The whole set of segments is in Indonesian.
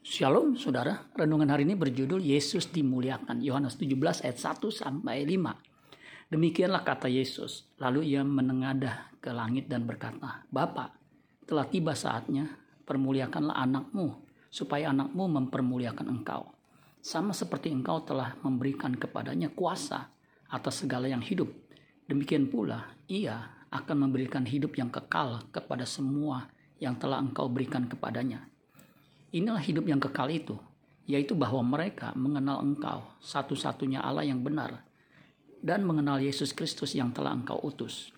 Shalom saudara, renungan hari ini berjudul Yesus dimuliakan. Yohanes 17 ayat 1 sampai 5. Demikianlah kata Yesus. Lalu ia menengadah ke langit dan berkata, Bapa, telah tiba saatnya, permuliakanlah anakmu, supaya anakmu mempermuliakan engkau. Sama seperti engkau telah memberikan kepadanya kuasa atas segala yang hidup. Demikian pula, ia akan memberikan hidup yang kekal kepada semua yang telah engkau berikan kepadanya. Inilah hidup yang kekal itu, yaitu bahwa mereka mengenal engkau, satu-satunya Allah yang benar, dan mengenal Yesus Kristus yang telah engkau utus.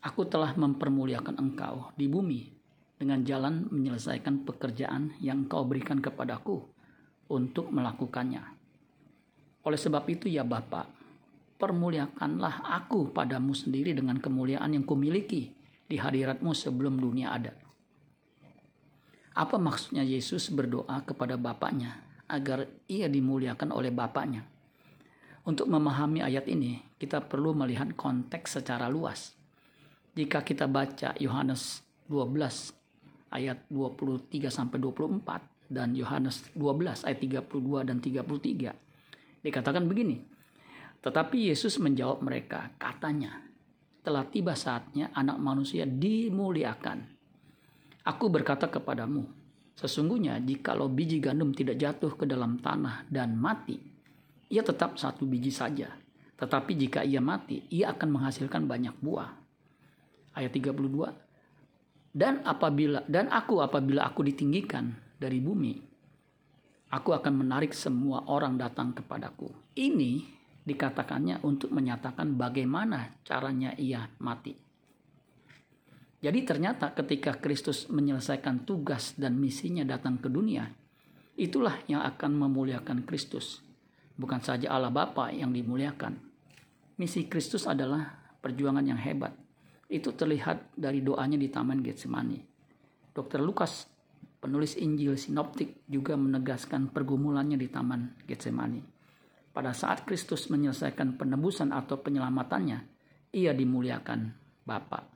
Aku telah mempermuliakan engkau di bumi dengan jalan menyelesaikan pekerjaan yang engkau berikan kepadaku untuk melakukannya. Oleh sebab itu ya Bapak, permuliakanlah aku padamu sendiri dengan kemuliaan yang kumiliki di hadiratmu sebelum dunia ada. Apa maksudnya Yesus berdoa kepada Bapaknya agar ia dimuliakan oleh Bapaknya? Untuk memahami ayat ini, kita perlu melihat konteks secara luas. Jika kita baca Yohanes 12 ayat 23 sampai 24 dan Yohanes 12 ayat 32 dan 33, dikatakan begini. Tetapi Yesus menjawab mereka, katanya, telah tiba saatnya anak manusia dimuliakan Aku berkata kepadamu, sesungguhnya jikalau biji gandum tidak jatuh ke dalam tanah dan mati, ia tetap satu biji saja. Tetapi jika ia mati, ia akan menghasilkan banyak buah. Ayat 32. Dan apabila dan aku apabila aku ditinggikan dari bumi, aku akan menarik semua orang datang kepadaku. Ini dikatakannya untuk menyatakan bagaimana caranya ia mati. Jadi ternyata ketika Kristus menyelesaikan tugas dan misinya datang ke dunia, itulah yang akan memuliakan Kristus. Bukan saja Allah Bapa yang dimuliakan. Misi Kristus adalah perjuangan yang hebat. Itu terlihat dari doanya di Taman Getsemani. Dr. Lukas, penulis Injil Sinoptik, juga menegaskan pergumulannya di Taman Getsemani. Pada saat Kristus menyelesaikan penebusan atau penyelamatannya, ia dimuliakan Bapa.